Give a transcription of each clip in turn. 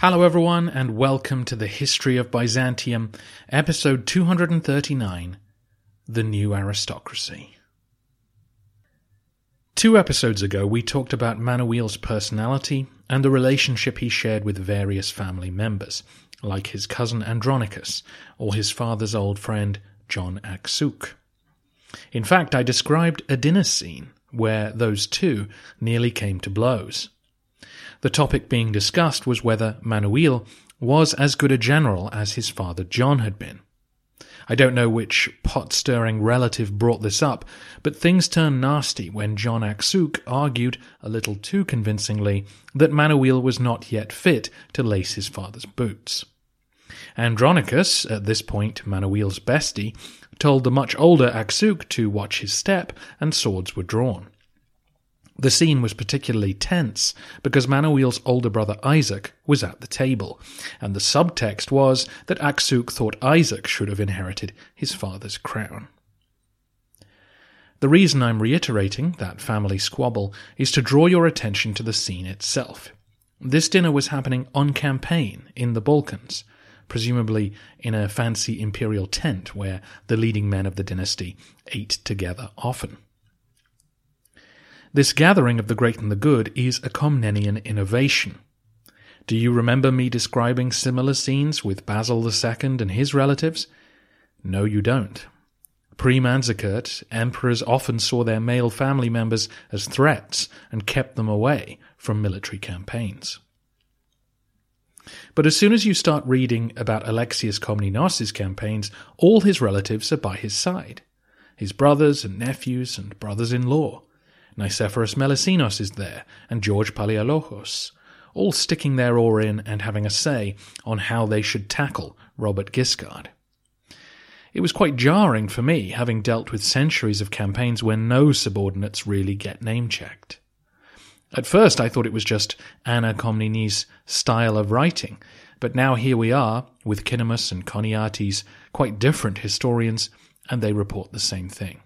Hello, everyone, and welcome to the History of Byzantium, episode 239 The New Aristocracy. Two episodes ago, we talked about Manuel's personality and the relationship he shared with various family members, like his cousin Andronicus or his father's old friend John Axouch. In fact, I described a dinner scene where those two nearly came to blows. The topic being discussed was whether Manuel was as good a general as his father John had been. I don't know which pot stirring relative brought this up, but things turned nasty when John Axouch argued, a little too convincingly, that Manuel was not yet fit to lace his father's boots. Andronicus, at this point Manuel's bestie, told the much older Axouch to watch his step, and swords were drawn. The scene was particularly tense because Manuel's older brother Isaac was at the table, and the subtext was that Axouch thought Isaac should have inherited his father's crown. The reason I'm reiterating that family squabble is to draw your attention to the scene itself. This dinner was happening on campaign in the Balkans, presumably in a fancy imperial tent where the leading men of the dynasty ate together often. This gathering of the great and the good is a Komnenian innovation. Do you remember me describing similar scenes with Basil II and his relatives? No, you don't. Pre Manzikert, emperors often saw their male family members as threats and kept them away from military campaigns. But as soon as you start reading about Alexius Komnenos' campaigns, all his relatives are by his side his brothers and nephews and brothers in law. Nicephorus Melissenos is there, and George Palaiologos, all sticking their oar in and having a say on how they should tackle Robert Guiscard. It was quite jarring for me, having dealt with centuries of campaigns where no subordinates really get name checked. At first, I thought it was just Anna Komnene's style of writing, but now here we are, with Kinnamos and Choniates, quite different historians, and they report the same thing.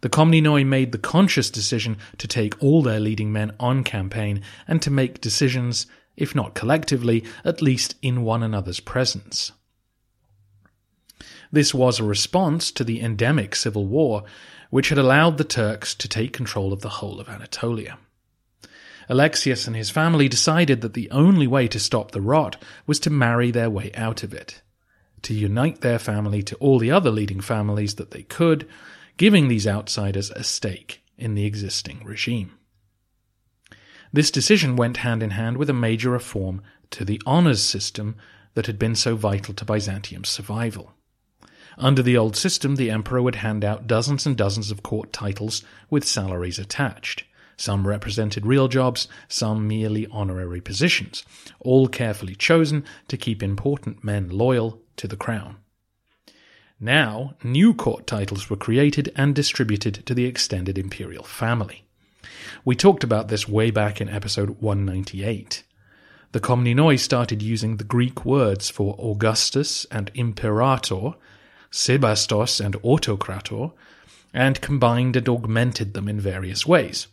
The Komnenoi made the conscious decision to take all their leading men on campaign and to make decisions, if not collectively, at least in one another's presence. This was a response to the endemic civil war, which had allowed the Turks to take control of the whole of Anatolia. Alexius and his family decided that the only way to stop the rot was to marry their way out of it, to unite their family to all the other leading families that they could, giving these outsiders a stake in the existing regime. This decision went hand in hand with a major reform to the honours system that had been so vital to Byzantium's survival. Under the old system, the emperor would hand out dozens and dozens of court titles with salaries attached. Some represented real jobs, some merely honorary positions, all carefully chosen to keep important men loyal to the crown. Now, new court titles were created and distributed to the extended imperial family. We talked about this way back in episode 198. The Komnenoi started using the Greek words for Augustus and Imperator, Sebastos and Autokrator, and combined and augmented them in various ways.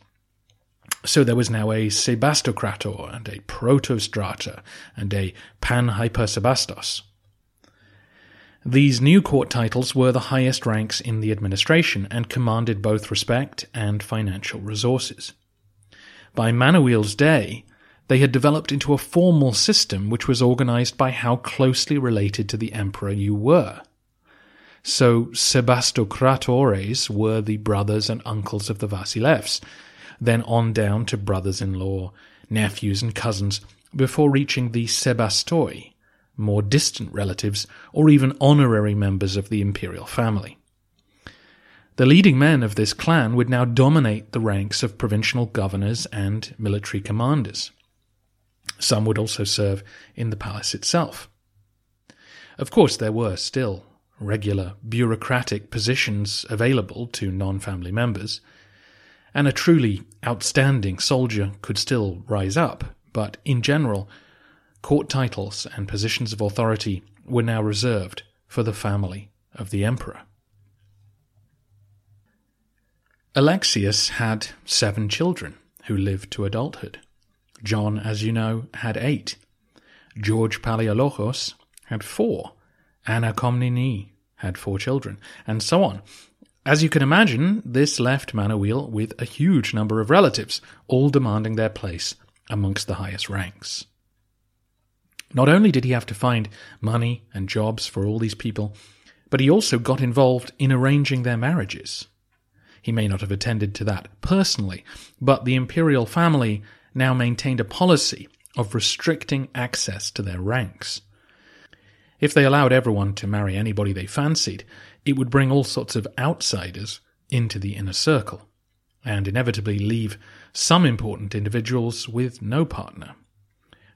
So there was now a Sebastokrator and a Protostrator and a Panhypersebastos. These new court titles were the highest ranks in the administration and commanded both respect and financial resources. By Manuel's day, they had developed into a formal system which was organized by how closely related to the emperor you were. So Sebastokratores were the brothers and uncles of the Vasilevs, then on down to brothers in law, nephews, and cousins, before reaching the Sebastoi, more distant relatives, or even honorary members of the imperial family. The leading men of this clan would now dominate the ranks of provincial governors and military commanders. Some would also serve in the palace itself. Of course, there were still regular bureaucratic positions available to non family members, and a truly outstanding soldier could still rise up, but in general, court titles and positions of authority were now reserved for the family of the emperor. Alexius had seven children who lived to adulthood. John, as you know, had eight. George Paleologus had four. Anna Komnene had four children, and so on. As you can imagine, this left Manuel with a huge number of relatives, all demanding their place amongst the highest ranks. Not only did he have to find money and jobs for all these people, but he also got involved in arranging their marriages. He may not have attended to that personally, but the imperial family now maintained a policy of restricting access to their ranks. If they allowed everyone to marry anybody they fancied, it would bring all sorts of outsiders into the inner circle, and inevitably leave some important individuals with no partner.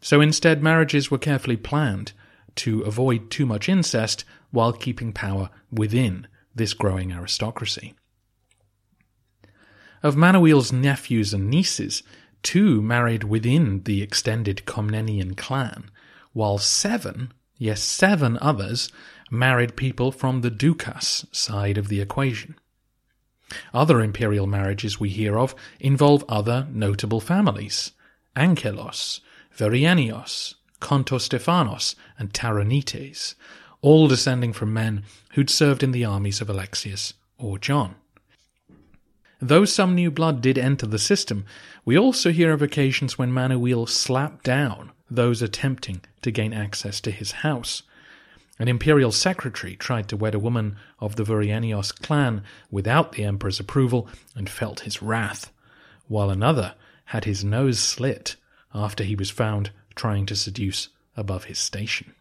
So instead, marriages were carefully planned to avoid too much incest while keeping power within this growing aristocracy. Of Manuel's nephews and nieces, two married within the extended Komnenian clan, while seven yes, seven others married people from the Dukas side of the equation. Other imperial marriages we hear of involve other notable families Angelos, Bryennios, Kontostephanos, and Taronites, all descending from men who'd served in the armies of Alexius or John. Though some new blood did enter the system, we also hear of occasions when Manuel slapped down those attempting to gain access to his house. An imperial secretary tried to wed a woman of the Bryennios clan without the emperor's approval and felt his wrath, while another had his nose slit after he was found trying to seduce above his station.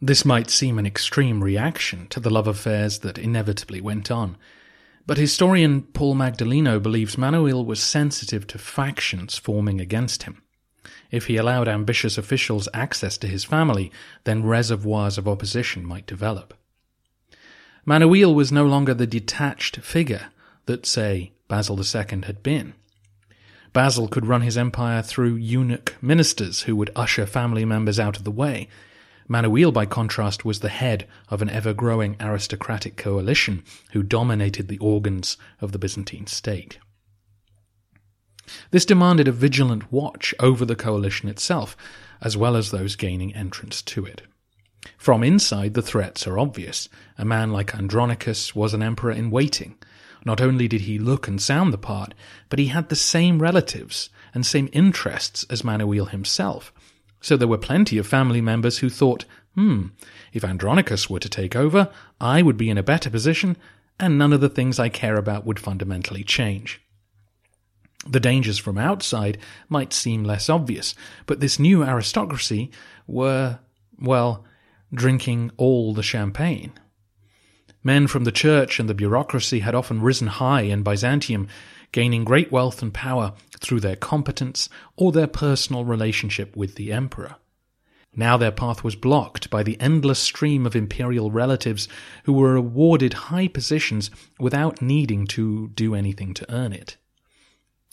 This might seem an extreme reaction to the love affairs that inevitably went on, but historian Paul Magdalino believes Manuel was sensitive to factions forming against him. If he allowed ambitious officials access to his family, then reservoirs of opposition might develop. Manuel was no longer the detached figure that, say, Basil II had been. Basil could run his empire through eunuch ministers who would usher family members out of the way. Manuel, by contrast, was the head of an ever growing aristocratic coalition who dominated the organs of the Byzantine state. This demanded a vigilant watch over the coalition itself, as well as those gaining entrance to it. From inside, the threats are obvious. A man like Andronicus was an emperor in waiting. Not only did he look and sound the part, but he had the same relatives and same interests as Manuel himself. So there were plenty of family members who thought, hmm, if Andronicus were to take over, I would be in a better position, and none of the things I care about would fundamentally change. The dangers from outside might seem less obvious, but this new aristocracy were, well, drinking all the champagne. Men from the church and the bureaucracy had often risen high in Byzantium, gaining great wealth and power through their competence or their personal relationship with the emperor. Now their path was blocked by the endless stream of imperial relatives who were awarded high positions without needing to do anything to earn it.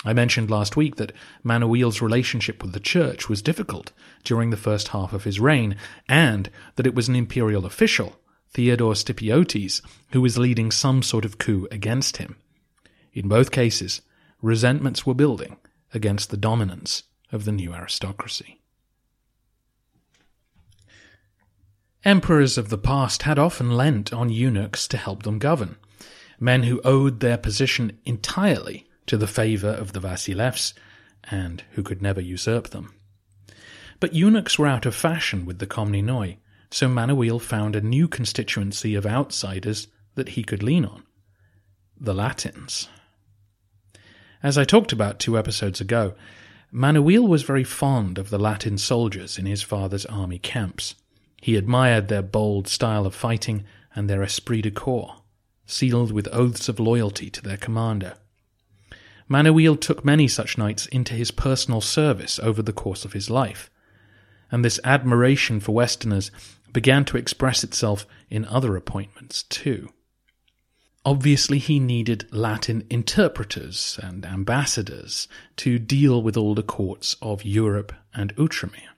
I mentioned last week that Manuel's relationship with the church was difficult during the first half of his reign, and that it was an imperial official, Theodore Styppeiotes, who was leading some sort of coup against him. In both cases, resentments were building against the dominance of the new aristocracy. Emperors of the past had often lent on eunuchs to help them govern, men who owed their position entirely to the favour of the Vasilevs, and who could never usurp them. But eunuchs were out of fashion with the Komnenoi, so Manuel found a new constituency of outsiders that he could lean on the Latins. As I talked about two episodes ago, Manuel was very fond of the Latin soldiers in his father's army camps. He admired their bold style of fighting and their esprit de corps, sealed with oaths of loyalty to their commander. Manuel took many such knights into his personal service over the course of his life, and this admiration for Westerners began to express itself in other appointments too. Obviously, he needed Latin interpreters and ambassadors to deal with all the courts of Europe and Outremer.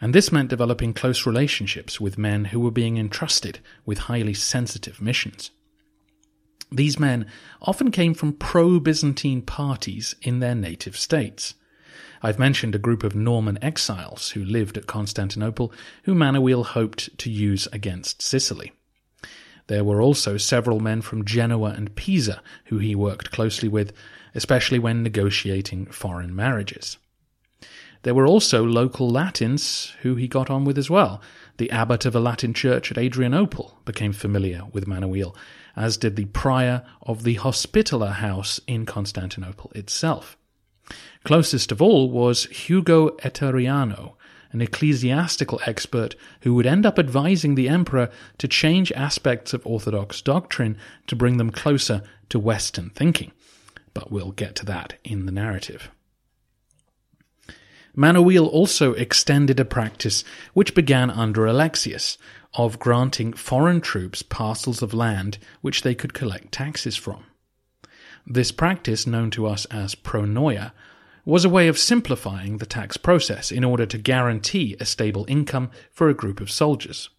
And this meant developing close relationships with men who were being entrusted with highly sensitive missions. These men often came from pro Byzantine parties in their native states. I've mentioned a group of Norman exiles who lived at Constantinople who Manuel hoped to use against Sicily. There were also several men from Genoa and Pisa who he worked closely with, especially when negotiating foreign marriages. There were also local Latins who he got on with as well. The abbot of a Latin church at Adrianople became familiar with Manuel, as did the prior of the Hospitaller house in Constantinople itself. Closest of all was Hugo Eteriano, an ecclesiastical expert who would end up advising the emperor to change aspects of Orthodox doctrine to bring them closer to Western thinking. But we'll get to that in the narrative. Manuel also extended a practice which began under Alexius of granting foreign troops parcels of land which they could collect taxes from. This practice, known to us as pronoia, was a way of simplifying the tax process in order to guarantee a stable income for a group of soldiers.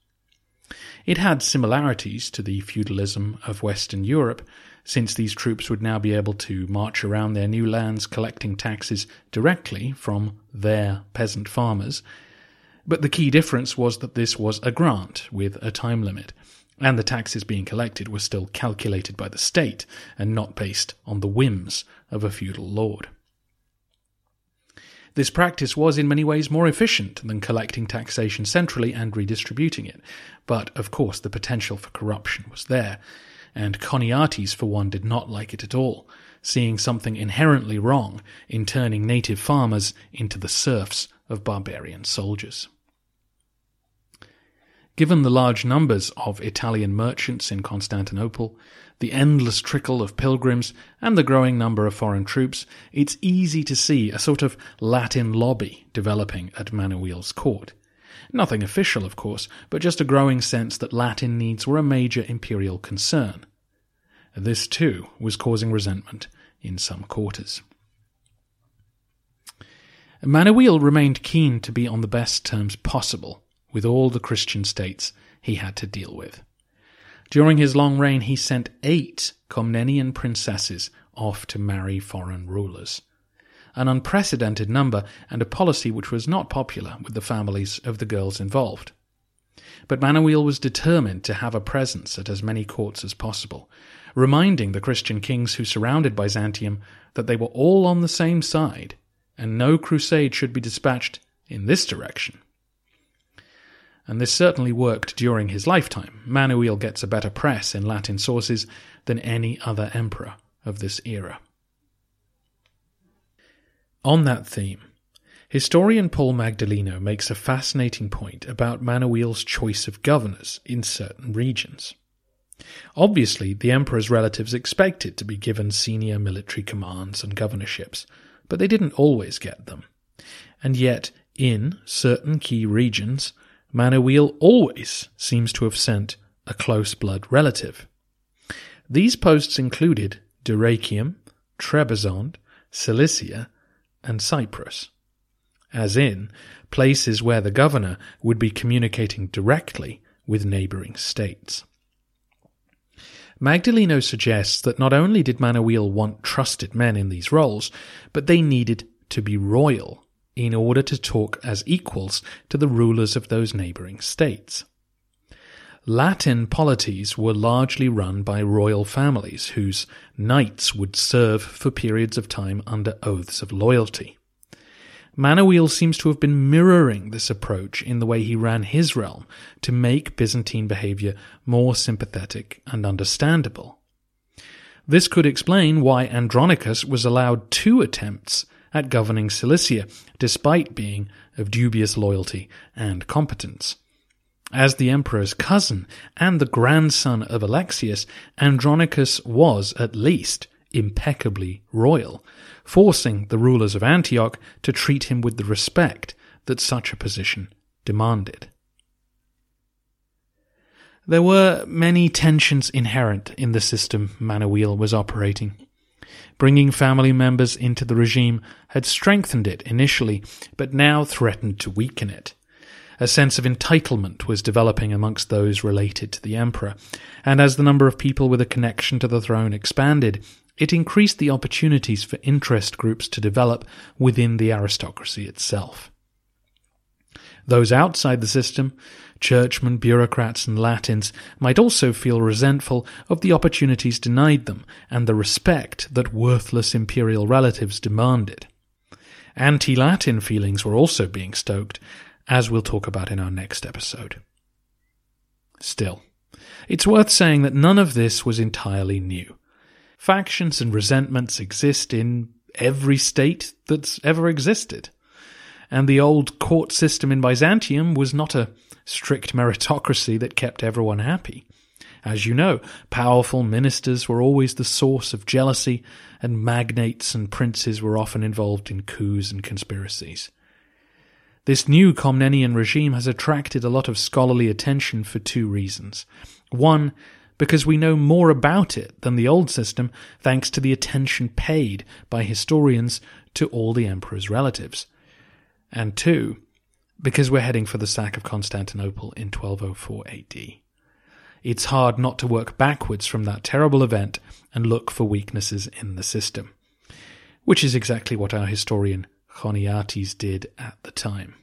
It had similarities to the feudalism of Western Europe, since these troops would now be able to march around their new lands collecting taxes directly from their peasant farmers. But the key difference was that this was a grant with a time limit, and the taxes being collected were still calculated by the state and not based on the whims of a feudal lord. This practice was in many ways more efficient than collecting taxation centrally and redistributing it, but of course the potential for corruption was there, and Choniates, for one, did not like it at all, seeing something inherently wrong in turning native farmers into the serfs of barbarian soldiers. Given the large numbers of Italian merchants in Constantinople, the endless trickle of pilgrims, and the growing number of foreign troops, it's easy to see a sort of Latin lobby developing at Manuel's court. Nothing official, of course, but just a growing sense that Latin needs were a major imperial concern. This, too, was causing resentment in some quarters. Manuel remained keen to be on the best terms possible with all the Christian states he had to deal with. During his long reign, he sent eight Comnenian princesses off to marry foreign rulers. An unprecedented number and a policy which was not popular with the families of the girls involved. But Manuel was determined to have a presence at as many courts as possible, reminding the Christian kings who surrounded Byzantium that they were all on the same side, and no crusade should be dispatched in this direction and this certainly worked during his lifetime. Manuel gets a better press in Latin sources than any other emperor of this era. On that theme, historian Paul Magdalino makes a fascinating point about Manuel's choice of governors in certain regions. Obviously, the emperor's relatives expected to be given senior military commands and governorships, but they didn't always get them. And yet, in certain key regions, Manuel always seems to have sent a close blood relative. These posts included Dyrrhachium, Trebizond, Cilicia, and Cyprus, as in places where the governor would be communicating directly with neighbouring states. Magdalino suggests that not only did Manuel want trusted men in these roles, but they needed to be royal in order to talk as equals to the rulers of those neighbouring states. Latin polities were largely run by royal families whose knights would serve for periods of time under oaths of loyalty. Manuel seems to have been mirroring this approach in the way he ran his realm to make Byzantine behavior more sympathetic and understandable. This could explain why Andronicus was allowed two attempts at governing Cilicia, despite being of dubious loyalty and competence. As the emperor's cousin and the grandson of Alexius, Andronicus was, at least, impeccably royal, forcing the rulers of Antioch to treat him with the respect that such a position demanded. There were many tensions inherent in the system Manuel was operating. Bringing family members into the regime had strengthened it initially, but now threatened to weaken it. A sense of entitlement was developing amongst those related to the emperor, and as the number of people with a connection to the throne expanded, it increased the opportunities for interest groups to develop within the aristocracy itself. Those outside the system, churchmen, bureaucrats, and Latins, might also feel resentful of the opportunities denied them and the respect that worthless imperial relatives demanded. Anti Latin feelings were also being stoked, as we'll talk about in our next episode. Still, it's worth saying that none of this was entirely new. Factions and resentments exist in every state that's ever existed. And the old court system in Byzantium was not a strict meritocracy that kept everyone happy. As you know, powerful ministers were always the source of jealousy, and magnates and princes were often involved in coups and conspiracies. This new Komnenian regime has attracted a lot of scholarly attention for two reasons. One, because we know more about it than the old system thanks to the attention paid by historians to all the emperor's relatives. And two, because we're heading for the sack of Constantinople in 1204 AD. It's hard not to work backwards from that terrible event and look for weaknesses in the system, which is exactly what our historian Choniates did at the time.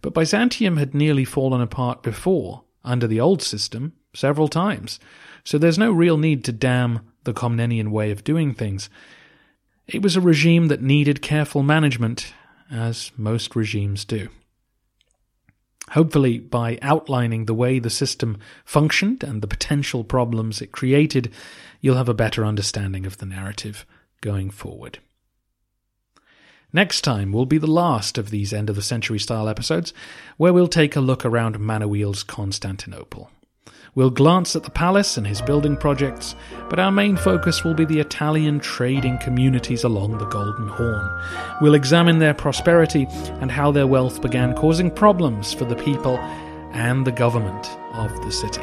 But Byzantium had nearly fallen apart before, under the old system, several times, so there's no real need to damn the Komnenian way of doing things. It was a regime that needed careful management, as most regimes do. Hopefully, by outlining the way the system functioned and the potential problems it created, you'll have a better understanding of the narrative going forward. Next time will be the last of these end of the century style episodes, where we'll take a look around Manuel's Constantinople. We'll glance at the palace and his building projects, but our main focus will be the Italian trading communities along the Golden Horn. We'll examine their prosperity and how their wealth began causing problems for the people and the government of the city.